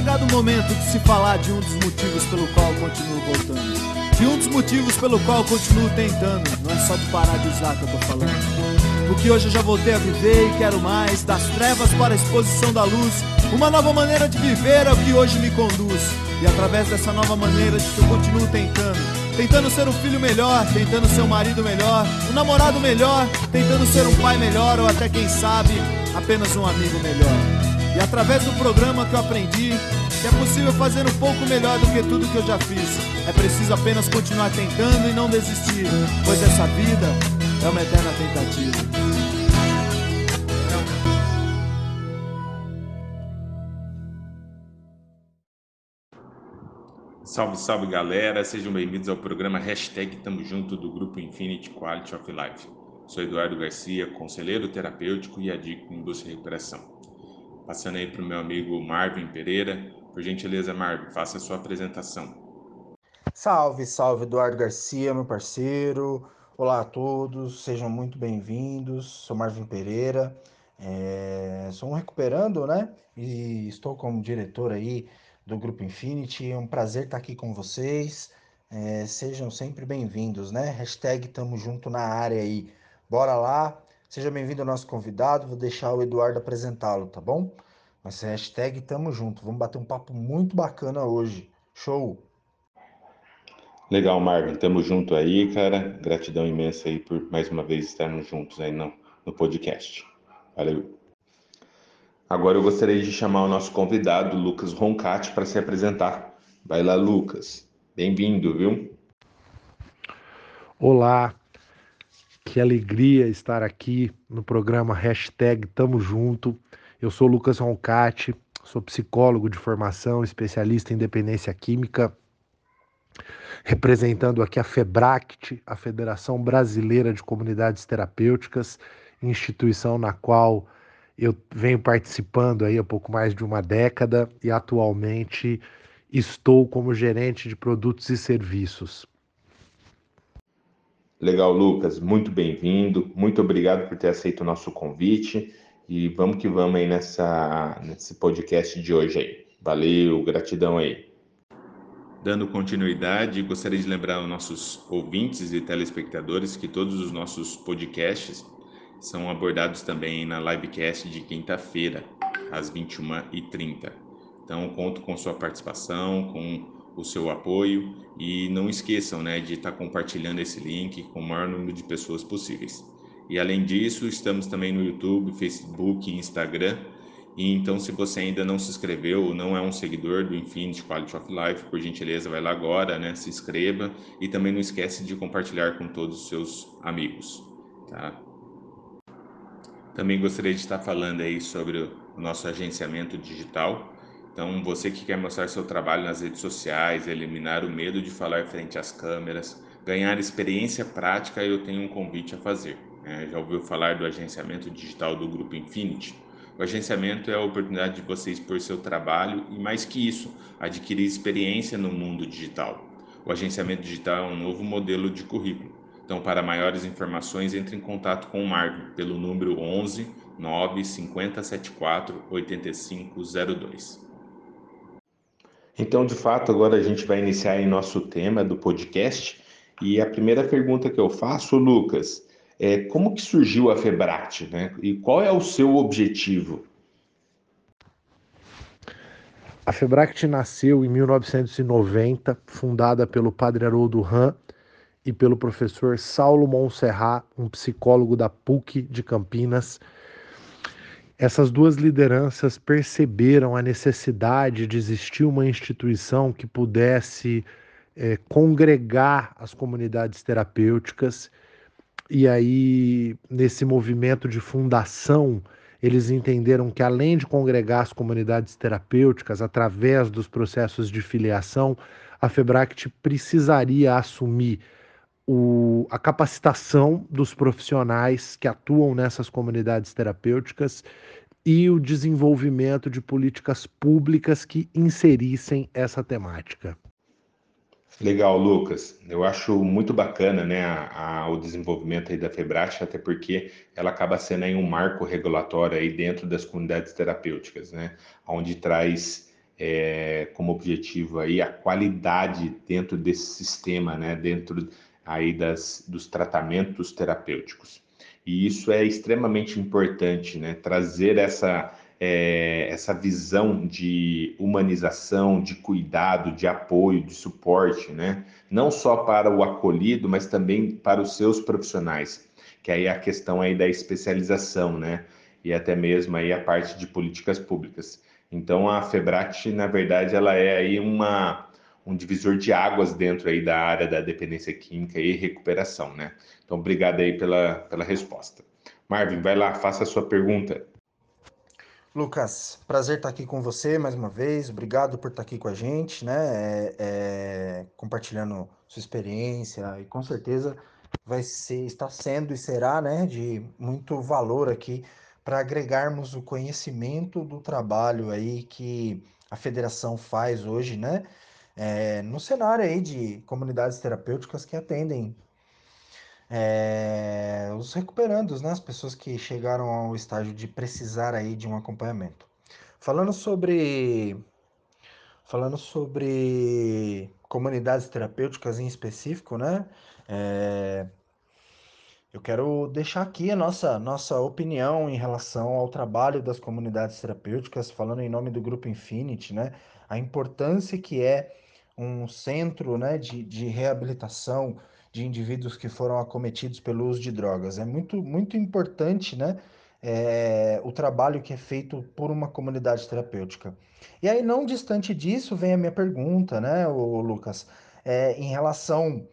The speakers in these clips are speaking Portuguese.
chegado o momento de se falar de um dos motivos pelo qual continuo voltando. De um dos motivos pelo qual continuo tentando. Não é só de parar de usar que eu tô falando. Porque hoje eu já voltei a viver e quero mais. Das trevas para a exposição da luz. Uma nova maneira de viver é o que hoje me conduz. E através dessa nova maneira de que eu continuo tentando. Tentando ser um filho melhor, tentando ser um marido melhor, um namorado melhor, tentando ser um pai melhor ou até quem sabe, apenas um amigo melhor. E através do programa que eu aprendi que é possível fazer um pouco melhor do que tudo que eu já fiz. É preciso apenas continuar tentando e não desistir, pois essa vida é uma eterna tentativa. Salve, salve galera, sejam bem-vindos ao programa Hashtag Tamo Junto do Grupo Infinity Quality of Life. Sou Eduardo Garcia, conselheiro terapêutico e adicto em busca e recuperação. Passando aí para o meu amigo Marvin Pereira. Por gentileza, Marvin, faça a sua apresentação. Salve, salve, Eduardo Garcia, meu parceiro. Olá a todos, sejam muito bem-vindos. Sou Marvin Pereira, é... sou um recuperando, né? E estou como diretor aí do Grupo Infinity. É um prazer estar aqui com vocês. É... Sejam sempre bem-vindos, né? Hashtag tamo junto na área aí. Bora lá, Seja bem-vindo ao nosso convidado, vou deixar o Eduardo apresentá-lo, tá bom? Mas hashtag tamo junto, vamos bater um papo muito bacana hoje. Show! Legal, Marvin, tamo junto aí, cara. Gratidão imensa aí por mais uma vez estarmos juntos aí no, no podcast. Valeu! Agora eu gostaria de chamar o nosso convidado, Lucas Roncati, para se apresentar. Vai lá, Lucas. Bem-vindo, viu? Olá, que alegria estar aqui no programa Hashtag Tamo Junto. Eu sou Lucas Roncati, sou psicólogo de formação, especialista em dependência química, representando aqui a FEBRACT, a Federação Brasileira de Comunidades Terapêuticas, instituição na qual eu venho participando aí há pouco mais de uma década e atualmente estou como gerente de produtos e serviços. Legal, Lucas, muito bem-vindo. Muito obrigado por ter aceito o nosso convite. E vamos que vamos aí nessa, nesse podcast de hoje aí. Valeu, gratidão aí. Dando continuidade, gostaria de lembrar aos nossos ouvintes e telespectadores que todos os nossos podcasts são abordados também na livecast de quinta-feira, às 21h30. Então, conto com sua participação, com o seu apoio e não esqueçam né, de estar compartilhando esse link com o maior número de pessoas possíveis. E além disso, estamos também no YouTube, Facebook e Instagram. E então, se você ainda não se inscreveu ou não é um seguidor do Infinity Quality of Life, por gentileza, vai lá agora, né? Se inscreva e também não esquece de compartilhar com todos os seus amigos, tá? Também gostaria de estar falando aí sobre o nosso agenciamento digital. Então, você que quer mostrar seu trabalho nas redes sociais, eliminar o medo de falar frente às câmeras, ganhar experiência prática, eu tenho um convite a fazer. É, já ouviu falar do agenciamento digital do Grupo Infinity? O agenciamento é a oportunidade de você expor seu trabalho e, mais que isso, adquirir experiência no mundo digital. O agenciamento digital é um novo modelo de currículo. Então, para maiores informações, entre em contato com o Marco pelo número 11 9 5074 8502. Então, de fato, agora a gente vai iniciar em nosso tema do podcast. E a primeira pergunta que eu faço, Lucas, é como que surgiu a Febract, né? E qual é o seu objetivo? A Febract nasceu em 1990, fundada pelo padre Haroldo Ram e pelo professor Saulo Monserrat, um psicólogo da PUC de Campinas, essas duas lideranças perceberam a necessidade de existir uma instituição que pudesse é, congregar as comunidades terapêuticas. E aí, nesse movimento de fundação, eles entenderam que, além de congregar as comunidades terapêuticas através dos processos de filiação, a FEBRACT precisaria assumir o, a capacitação dos profissionais que atuam nessas comunidades terapêuticas e o desenvolvimento de políticas públicas que inserissem essa temática. Legal, Lucas. Eu acho muito bacana né, a, a, o desenvolvimento aí da FEBRAT, até porque ela acaba sendo aí um marco regulatório aí dentro das comunidades terapêuticas, né, onde traz é, como objetivo aí a qualidade dentro desse sistema, né, dentro aí das, dos tratamentos terapêuticos. E isso é extremamente importante, né, trazer essa, é, essa visão de humanização, de cuidado, de apoio, de suporte, né, não só para o acolhido, mas também para os seus profissionais, que aí é a questão aí da especialização, né, e até mesmo aí a parte de políticas públicas. Então a Febract, na verdade, ela é aí uma um divisor de águas dentro aí da área da dependência química e recuperação, né? Então, obrigado aí pela, pela resposta. Marvin, vai lá, faça a sua pergunta. Lucas, prazer estar aqui com você mais uma vez. Obrigado por estar aqui com a gente, né? É, é, compartilhando sua experiência e com certeza vai ser, está sendo e será, né, de muito valor aqui para agregarmos o conhecimento do trabalho aí que a federação faz hoje, né? É, no cenário aí de comunidades terapêuticas que atendem é, os recuperandos, né? As pessoas que chegaram ao estágio de precisar aí de um acompanhamento. Falando sobre falando sobre comunidades terapêuticas em específico, né? É, eu quero deixar aqui a nossa, nossa opinião em relação ao trabalho das comunidades terapêuticas, falando em nome do Grupo Infinity, né? A importância que é um centro né, de, de reabilitação de indivíduos que foram acometidos pelo uso de drogas. É muito, muito importante né, é, o trabalho que é feito por uma comunidade terapêutica. E aí, não distante disso, vem a minha pergunta, né, o Lucas, é, em relação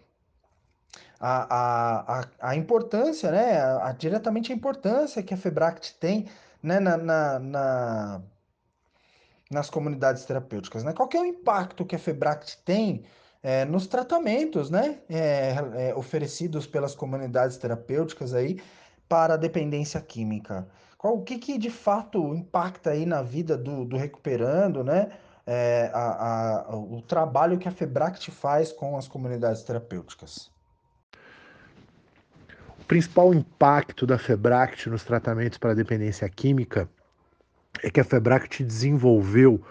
a, a, a, importância, né, a, a, diretamente a importância que a FEBRACT tem né, na, na, na, nas comunidades terapêuticas. Né? Qual que é o impacto que a FEBRACT tem é, nos tratamentos né, é, é, oferecidos pelas comunidades terapêuticas aí para a dependência química? Qual, o que, que de fato impacta aí na vida do, do recuperando, né? É, a, a, o trabalho que a FEBRACT faz com as comunidades terapêuticas? principal impacto da Febract nos tratamentos para dependência química é que a Febract desenvolveu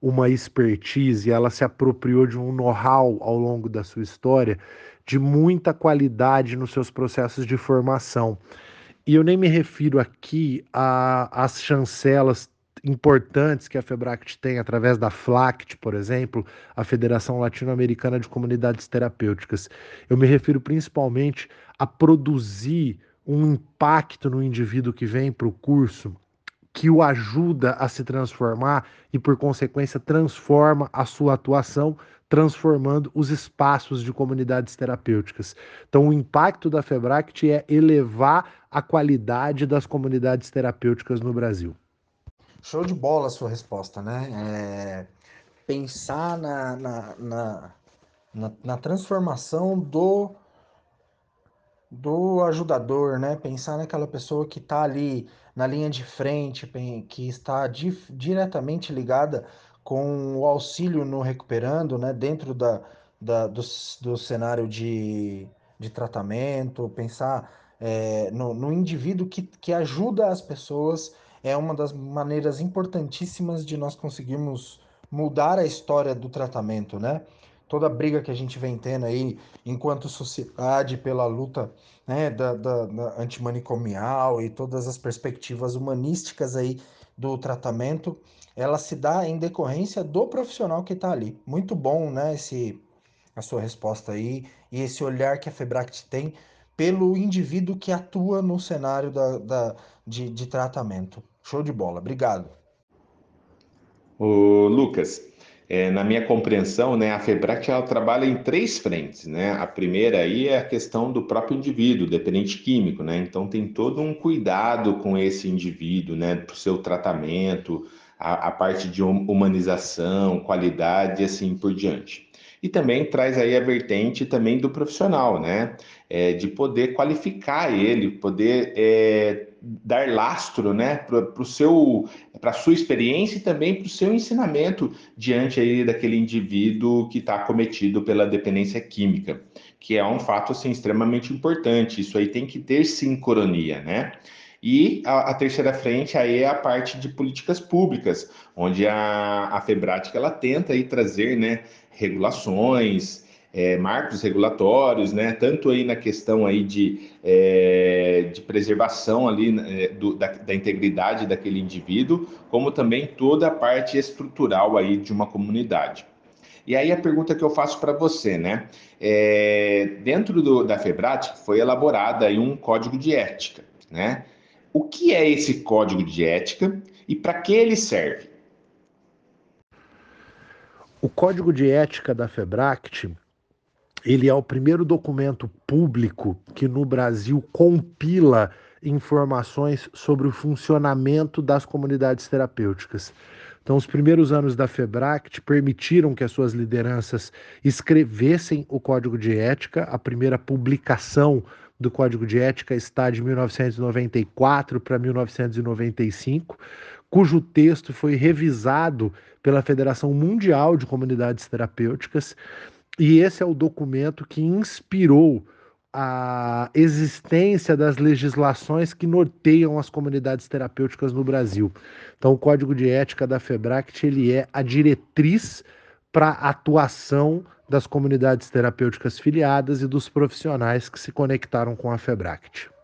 uma expertise, ela se apropriou de um know-how ao longo da sua história de muita qualidade nos seus processos de formação. E eu nem me refiro aqui às chancelas importantes que a FEBRACT tem através da FLACT, por exemplo, a Federação Latino-Americana de Comunidades Terapêuticas. Eu me refiro principalmente a produzir um impacto no indivíduo que vem para o curso que o ajuda a se transformar e, por consequência, transforma a sua atuação, transformando os espaços de comunidades terapêuticas. Então, o impacto da FEBRACT é elevar a qualidade das comunidades terapêuticas no Brasil. Show de bola a sua resposta, né? É, pensar na, na, na, na, na transformação do do ajudador, né? Pensar naquela pessoa que está ali na linha de frente, que está di diretamente ligada com o auxílio no recuperando, né? Dentro da, da do, do cenário de, de tratamento, pensar é, no, no indivíduo que, que ajuda as pessoas é uma das maneiras importantíssimas de nós conseguirmos mudar a história do tratamento, né? Toda a briga que a gente vem tendo aí enquanto sociedade pela luta né, da, da, da antimanicomial e todas as perspectivas humanísticas aí do tratamento, ela se dá em decorrência do profissional que está ali. Muito bom, né, esse, a sua resposta aí e esse olhar que a Febract tem pelo indivíduo que atua no cenário da, da de, de tratamento. Show de bola. Obrigado. O Lucas, é, na minha compreensão, né, a FEBRAC ela trabalha em três frentes, né? A primeira aí é a questão do próprio indivíduo, dependente químico, né? Então tem todo um cuidado com esse indivíduo, né, para o seu tratamento, a, a, parte de hum, humanização, qualidade e assim por diante. E também traz aí a vertente também do profissional, né? É, de poder qualificar ele, poder é, dar lastro, né, para seu, para sua experiência e também para o seu ensinamento diante aí daquele indivíduo que está cometido pela dependência química, que é um fato assim extremamente importante. Isso aí tem que ter sincronia, né? E a, a, terceira frente aí é a parte de políticas públicas, onde a, a Febrática ela tenta aí trazer né, regulações, é, marcos regulatórios, né, tanto aí na questão aí de, é, de preservação ali é, do, da, da, integridade daquele indivíduo, como também toda a parte estrutural aí de uma comunidade. E aí a pergunta que eu faço para você, né, é, dentro do, da FEBRAT foi elaborada aí um código de ética, né? O que é esse código de ética e para que ele serve? O código de ética da FEBRACT ele é o primeiro documento público que no Brasil compila informações sobre o funcionamento das comunidades terapêuticas. Então, os primeiros anos da FEBRACT permitiram que as suas lideranças escrevessem o Código de Ética. A primeira publicação do Código de Ética está de 1994 para 1995, cujo texto foi revisado pela Federação Mundial de Comunidades Terapêuticas e esse é o documento que inspirou a existência das legislações que norteiam as comunidades terapêuticas no Brasil. Então, o Código de Ética da FEBRACT ele é a diretriz para a atuação das comunidades terapêuticas filiadas e dos profissionais que se conectaram com a FEBRACT.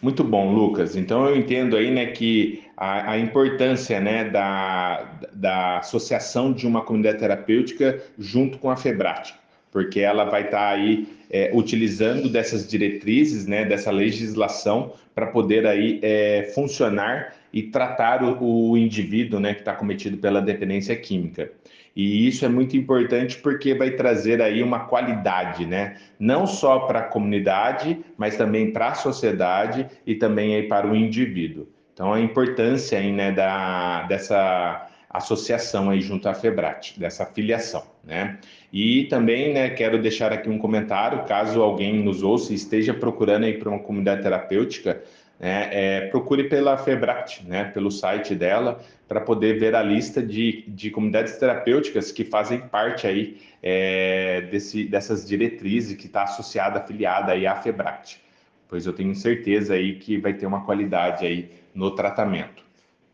Muito bom, Lucas. Então eu entendo aí, né, que a, a, importância, né, da, da associação de uma comunidade terapêutica junto com a Febrat, porque ela vai estar tá aí é, utilizando dessas diretrizes, né, dessa legislação para poder aí é, funcionar e tratar o, o indivíduo, né, que está cometido pela dependência química. E isso é muito importante porque vai trazer aí uma qualidade, né? Não só para a comunidade, mas também para a sociedade e também aí para o indivíduo. Então a importância aí, né, da, dessa associação aí junto à Febrat, dessa filiação, né? E também, né, quero deixar aqui um comentário, caso alguém nos ouça e esteja procurando aí para uma comunidade terapêutica, né, é, procure pela Febract, né, pelo site dela, para poder ver a lista de, de comunidades terapêuticas que fazem parte aí é, desse, dessas diretrizes que está associada, afiliada aí à Febract, pois eu tenho certeza aí que vai ter uma qualidade aí no tratamento.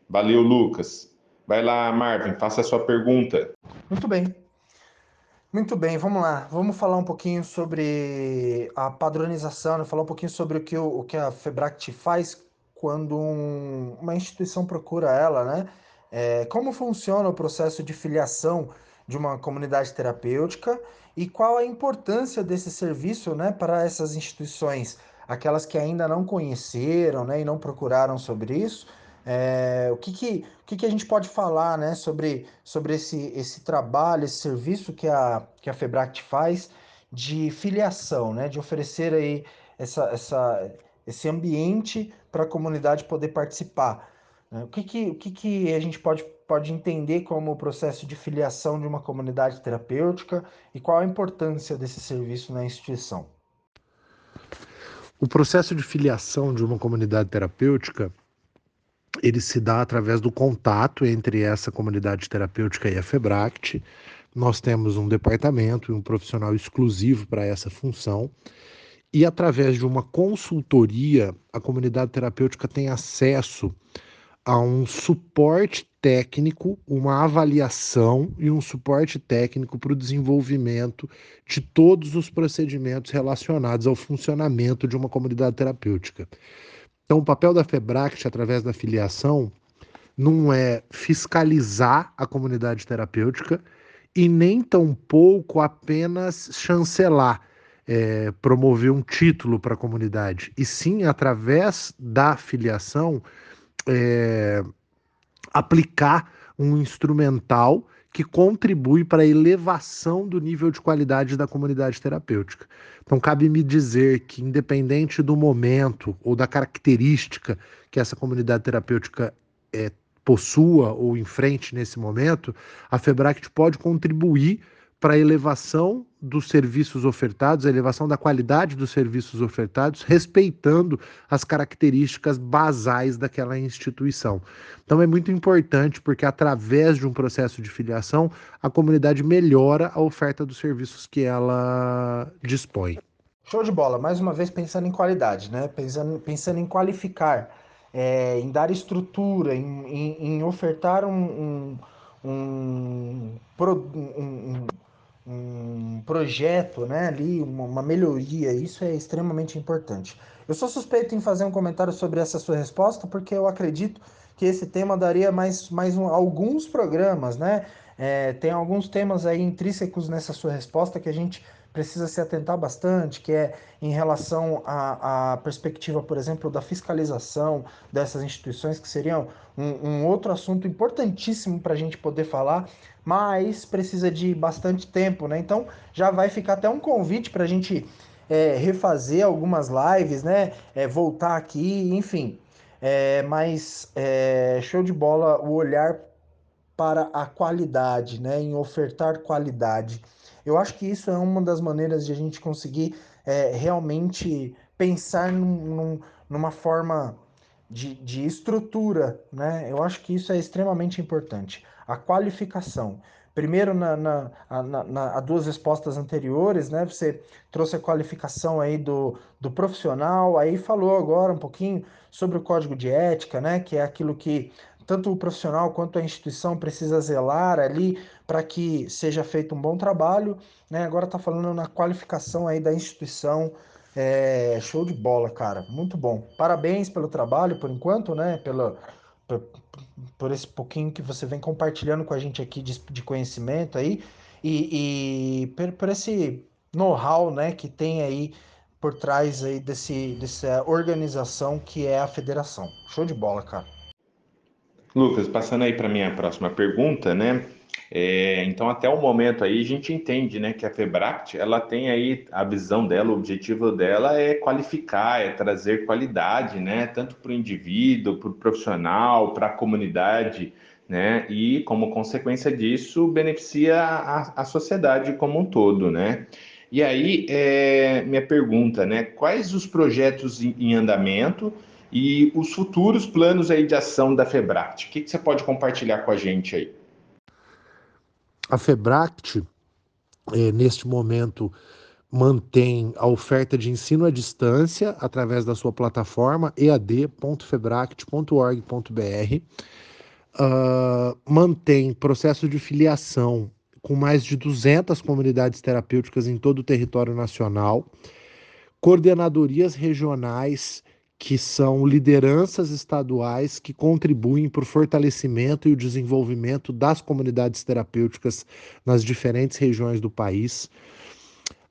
Valeu, Lucas. Vai lá, Marvin, faça a sua pergunta. Muito bem. Muito bem, vamos lá. Vamos falar um pouquinho sobre a padronização, né? falar um pouquinho sobre o que, o, o que a Febract faz quando um, uma instituição procura ela, né? É, como funciona o processo de filiação de uma comunidade terapêutica e qual a importância desse serviço né, para essas instituições, aquelas que ainda não conheceram né, e não procuraram sobre isso, é, o que, que, o que, que a gente pode falar né, sobre, sobre esse, esse trabalho, esse serviço que a, que a Febract faz de filiação, né, de oferecer aí essa, essa, esse ambiente para a comunidade poder participar? Né? O, que, que, o que, que a gente pode, pode entender como o processo de filiação de uma comunidade terapêutica e qual a importância desse serviço na instituição? O processo de filiação de uma comunidade terapêutica ele se dá através do contato entre essa comunidade terapêutica e a FEBRACT. Nós temos um departamento e um profissional exclusivo para essa função. E através de uma consultoria, a comunidade terapêutica tem acesso a um suporte técnico, uma avaliação e um suporte técnico para o desenvolvimento de todos os procedimentos relacionados ao funcionamento de uma comunidade terapêutica. Então, o papel da FEBRACT, através da filiação, não é fiscalizar a comunidade terapêutica e nem tampouco apenas chancelar, é, promover um título para a comunidade, e sim, através da filiação, é, aplicar um instrumental que contribui para a elevação do nível de qualidade da comunidade terapêutica. Então, cabe me dizer que, independente do momento ou da característica que essa comunidade terapêutica é, possua ou enfrente nesse momento, a FEBRACT pode contribuir para a elevação dos serviços ofertados, a elevação da qualidade dos serviços ofertados, respeitando as características basais daquela instituição. Então é muito importante porque através de um processo de filiação, a comunidade melhora a oferta dos serviços que ela dispõe. Show de bola, mais uma vez pensando em qualidade, né? Pensando, pensando em qualificar, é, em dar estrutura, em, em, em ofertar um, um, um, um, um projeto, né? Ali, uma, melhoria, isso é extremamente importante. Eu sou suspeito em fazer um comentário sobre essa sua resposta, porque eu acredito que esse tema daria mais, mais um, alguns programas, né? É, tem alguns temas aí intrínsecos nessa sua resposta que a gente precisa se atentar bastante, que é em relação à, à perspectiva, por exemplo, da fiscalização dessas instituições, que seriam um, um outro assunto importantíssimo para a gente poder falar, mas precisa de bastante tempo, né? Então já vai ficar até um convite para a gente é, refazer algumas lives, né? É, voltar aqui, enfim. É, mas é, show de bola o olhar para a qualidade, né? Em ofertar qualidade. Eu acho que isso é uma das maneiras de a gente conseguir é, realmente pensar num, num, numa forma de, de estrutura, né? Eu acho que isso é extremamente importante. A qualificação. Primeiro, na, na, na, na, duas respostas anteriores, né? Você trouxe a qualificação aí do, do profissional, aí falou agora um pouquinho sobre o código de ética, né? Que é aquilo que tanto o profissional quanto a instituição precisa zelar ali para que seja feito um bom trabalho. Né? Agora está falando na qualificação aí da instituição. É, show de bola, cara. Muito bom. Parabéns pelo trabalho, por enquanto, né? Pela, por, por esse pouquinho que você vem compartilhando com a gente aqui de, de conhecimento aí. E, e por, por esse know-how né, que tem aí por trás aí desse, dessa organização que é a federação. Show de bola, cara. Lucas, passando aí para minha próxima pergunta, né? É, então, até o momento aí, a gente entende, né, que a Febract, ela tem aí a visão dela, o objetivo dela é qualificar, é trazer qualidade, né, tanto para o indivíduo, para o profissional, para a comunidade, né, e como consequência disso, beneficia a, a sociedade como um todo, né. E aí, é, minha pergunta, né, quais os projetos em, em andamento e os futuros planos aí de ação da Febract. O que, que você pode compartilhar com a gente aí? A Febract, é, neste momento, mantém a oferta de ensino à distância através da sua plataforma ead.febract.org.br. Uh, ah, mantém processo de filiação com mais de 200 comunidades terapêuticas em todo o território nacional, coordenadorias regionais que são lideranças estaduais que contribuem para o fortalecimento e o desenvolvimento das comunidades terapêuticas nas diferentes regiões do país.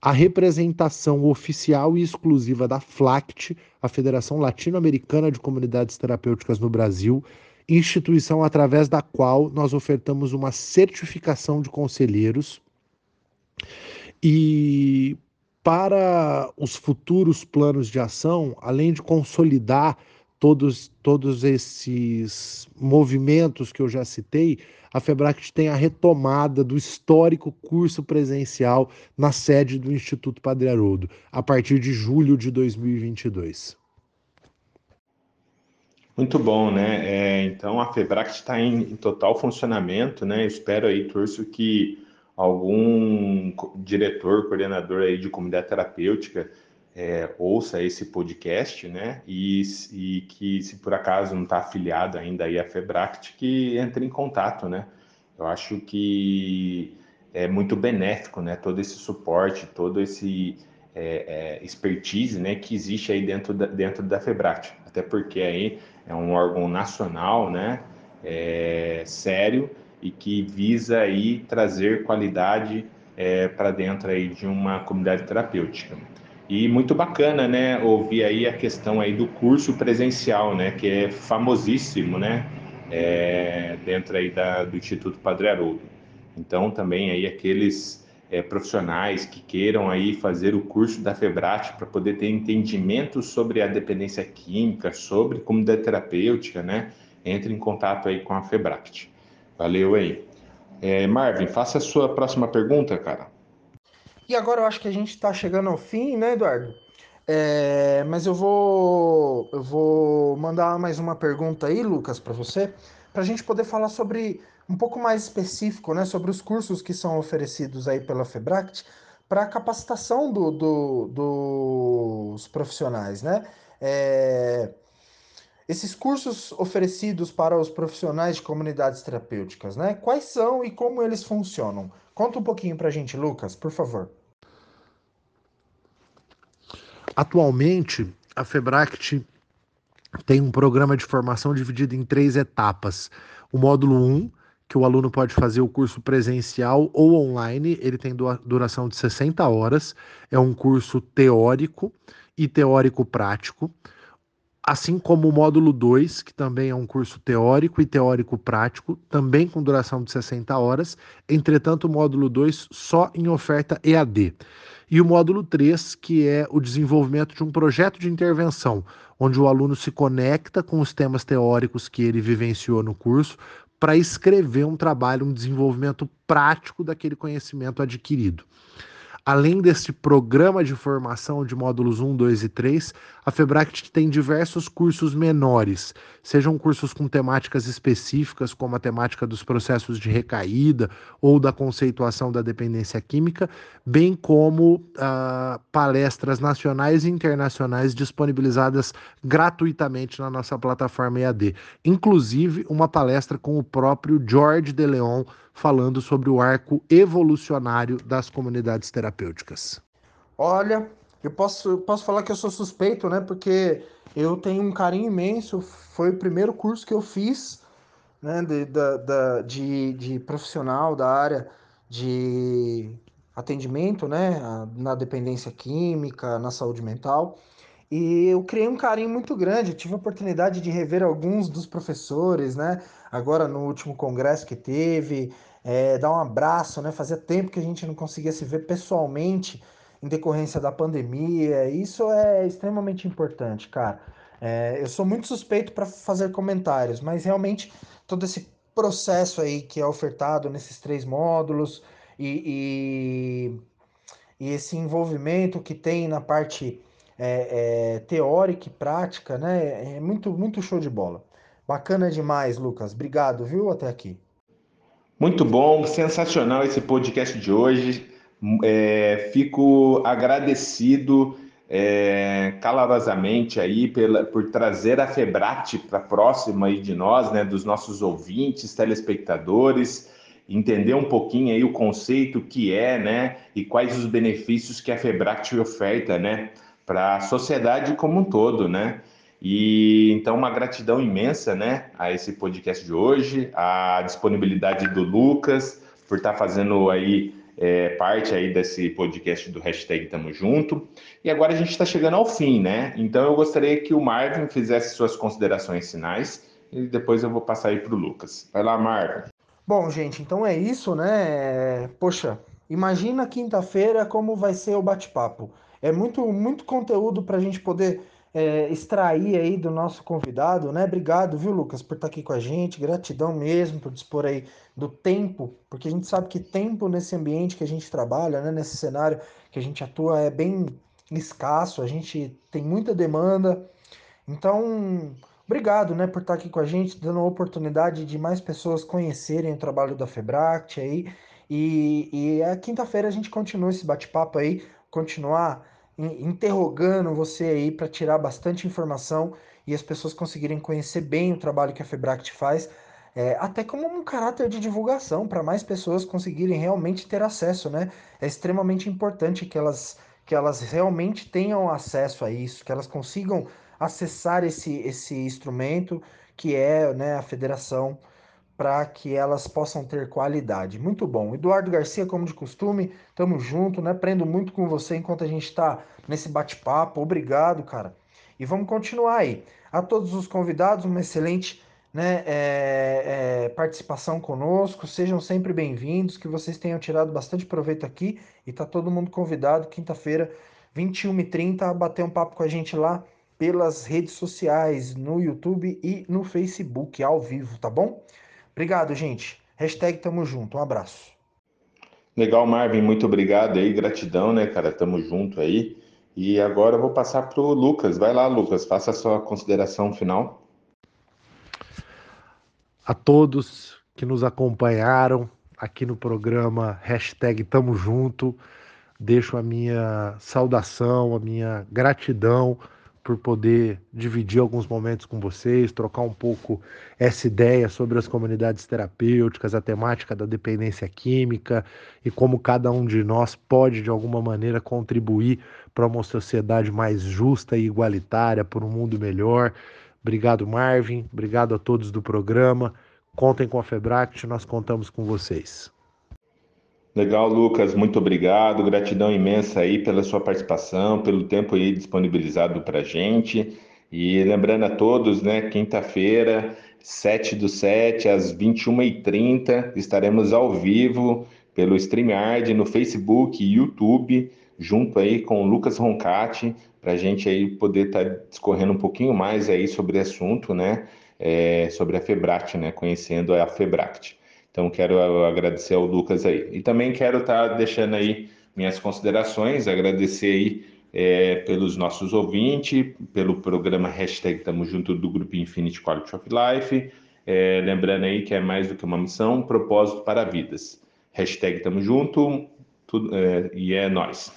A representação oficial e exclusiva da FLACT, a Federação Latino-Americana de Comunidades Terapêuticas no Brasil, instituição através da qual nós ofertamos uma certificação de conselheiros. E para os futuros planos de ação, além de consolidar todos, todos esses movimentos que eu já citei, a FEBRACT tem a retomada do histórico curso presencial na sede do Instituto Padre Haroldo, a partir de julho de 2022. Muito bom, né? É, então a FEBRACT está em, em, total funcionamento, né? Eu espero aí, Turso, que algum diretor, coordenador aí de comunidade terapêutica é, ouça esse podcast, né? E, e, que se por acaso não está afiliado ainda aí à Febract, que entre em contato, né? Eu acho que é muito benéfico, né? Todo esse suporte, todo esse é, é, expertise, né? Que existe aí dentro da, dentro da Febract, até porque aí é um órgão nacional, né? É, sério e que visa aí trazer qualidade é, para dentro aí de uma comunidade terapêutica. E muito bacana, né, ouvir aí a questão aí do curso presencial, né, que é famosíssimo, né, é, dentro aí da, do Instituto Padre Haroldo. Então, também aí aqueles é, profissionais que queiram aí fazer o curso da Febrat para poder ter entendimento sobre a dependência química, sobre comunidade terapêutica, né, entre em contato aí com a Febract. Valeu aí. É, Marvin, faça a sua próxima pergunta, cara. E agora eu acho que a gente está chegando ao fim, né, Eduardo? É, mas eu vou, eu vou mandar mais uma pergunta aí, Lucas, para você, para a gente poder falar sobre um pouco mais específico, né, sobre os cursos que são oferecidos aí pela Febract, para capacitação do, do, dos profissionais, né? É, esses cursos oferecidos para os profissionais de comunidades terapêuticas, né? Quais são e como eles funcionam? Conta um pouquinho para a gente, Lucas, por favor. Atualmente, a Febract tem um programa de formação dividido em três etapas. O módulo 1, um, que o aluno pode fazer o curso presencial ou online, ele tem duração de 60 horas, é um curso teórico e teórico prático. Assim como o módulo 2, que também é um curso teórico e teórico prático, também com duração de 60 horas, entretanto, o módulo 2 só em oferta EAD. E o módulo 3, que é o desenvolvimento de um projeto de intervenção, onde o aluno se conecta com os temas teóricos que ele vivenciou no curso para escrever um trabalho, um desenvolvimento prático daquele conhecimento adquirido. Além deste programa de formação de módulos 1, 2 e 3, a Febract tem diversos cursos menores, sejam cursos com temáticas específicas, como a temática dos processos de recaída ou da conceituação da dependência química, bem como uh, palestras nacionais e internacionais disponibilizadas gratuitamente na nossa plataforma EAD. Inclusive, uma palestra com o próprio George de Leon falando sobre o arco evolucionário das comunidades terapêuticas. Olha, eu posso, posso falar que eu sou suspeito, né? Porque eu tenho um carinho imenso. Foi o primeiro curso que eu fiz, né? De, de, de, de profissional da área de atendimento, né? Na dependência química, na saúde mental. E eu criei um carinho muito grande. Eu tive a oportunidade de rever alguns dos professores, né? Agora no último congresso que teve, é, dar um abraço, né? Fazia tempo que a gente não conseguia se ver pessoalmente em decorrência da pandemia. Isso é extremamente importante, cara. É, eu sou muito suspeito para fazer comentários, mas realmente todo esse processo aí que é ofertado nesses três módulos e, e, e esse envolvimento que tem na parte é, é, teórica e prática, né? É muito, muito show de bola. Bacana demais, Lucas. Obrigado, viu? Até aqui. Muito bom, sensacional esse podcast de hoje. É, fico agradecido é, calorosamente aí pela, por trazer a Febrate para próxima aí de nós, né, dos nossos ouvintes, telespectadores, entender um pouquinho aí o conceito que é, né, e quais os benefícios que a Febrate oferta, né, para a sociedade como um todo, né? E então uma gratidão imensa, né, a esse podcast de hoje, a disponibilidade do Lucas por estar tá fazendo aí é, parte aí desse podcast do hashtag Tamo Junto. E agora a gente está chegando ao fim, né? Então eu gostaria que o Marvin fizesse suas considerações finais e depois eu vou passar aí para o Lucas. Vai lá, Marvin. Bom, gente, então é isso, né? Poxa, imagina quinta-feira como vai ser o bate-papo é muito, muito conteúdo para a gente poder é, extrair aí do nosso convidado, né? Obrigado, viu, Lucas, por estar aqui com a gente. Gratidão mesmo por dispor aí do tempo, porque a gente sabe que tempo nesse ambiente que a gente trabalha, né? Nesse cenário que a gente atua é bem escasso, a gente tem muita demanda. Então, obrigado, né, por estar aqui com a gente, dando a oportunidade de mais pessoas conhecerem o trabalho da Febract aí. E, e a quinta-feira a gente continua esse bate-papo aí, continuar interrogando você aí para tirar bastante informação e as pessoas conseguirem conhecer bem o trabalho que a Febract faz, é, até como um caráter de divulgação para mais pessoas conseguirem realmente ter acesso, né? É extremamente importante que elas, que elas realmente tenham acesso a isso, que elas consigam acessar esse, esse instrumento que é né, a federação para que elas possam ter qualidade. Muito bom. Eduardo Garcia, como de costume, tamo junto, né? Aprendo muito com você enquanto a gente está nesse bate-papo. Obrigado, cara. E vamos continuar aí. A todos os convidados, uma excelente né, é, é, participação conosco. Sejam sempre bem-vindos, que vocês tenham tirado bastante proveito aqui. E tá todo mundo convidado, quinta-feira, 21h30, a bater um papo com a gente lá pelas redes sociais, no YouTube e no Facebook, ao vivo, tá bom? Obrigado, gente. Hashtag tamo junto. Um abraço. Legal, Marvin. Muito obrigado aí. Gratidão, né, cara? Tamo junto aí. E agora eu vou passar pro Lucas. Vai lá, Lucas. Faça a sua consideração final. A todos que nos acompanharam aqui no programa Hashtag Tamo Junto. deixo a minha saudação, a minha gratidão por poder dividir alguns momentos com vocês, trocar um pouco essa ideia sobre as comunidades terapêuticas, a temática da dependência química e como cada um de nós pode, de alguma maneira, contribuir para uma sociedade mais justa e igualitária, por um mundo melhor. Obrigado, Marvin. Obrigado a todos do programa. Contem com a Febract, nós contamos com vocês. Legal, Lucas, muito obrigado. Gratidão imensa aí pela sua participação, pelo tempo aí disponibilizado para a gente. E lembrando a todos, né, quinta-feira, 7 do 7, às 21h30, estaremos ao vivo pelo StreamYard, no Facebook e YouTube, junto aí com o Lucas Roncati, para a gente aí poder estar tá discorrendo um pouquinho mais aí sobre o assunto, né, é, sobre a Febract, né, conhecendo a Febract. Então, quero agradecer ao Lucas aí. E também quero estar tá deixando aí minhas considerações, agradecer aí é, pelos nossos ouvintes, pelo programa Hashtag Tamo Junto do Grupo Infinity Quality of Life. É, lembrando aí que é mais do que uma missão, um propósito para vidas. Hashtag Tamo Junto tudo, é, e é nós.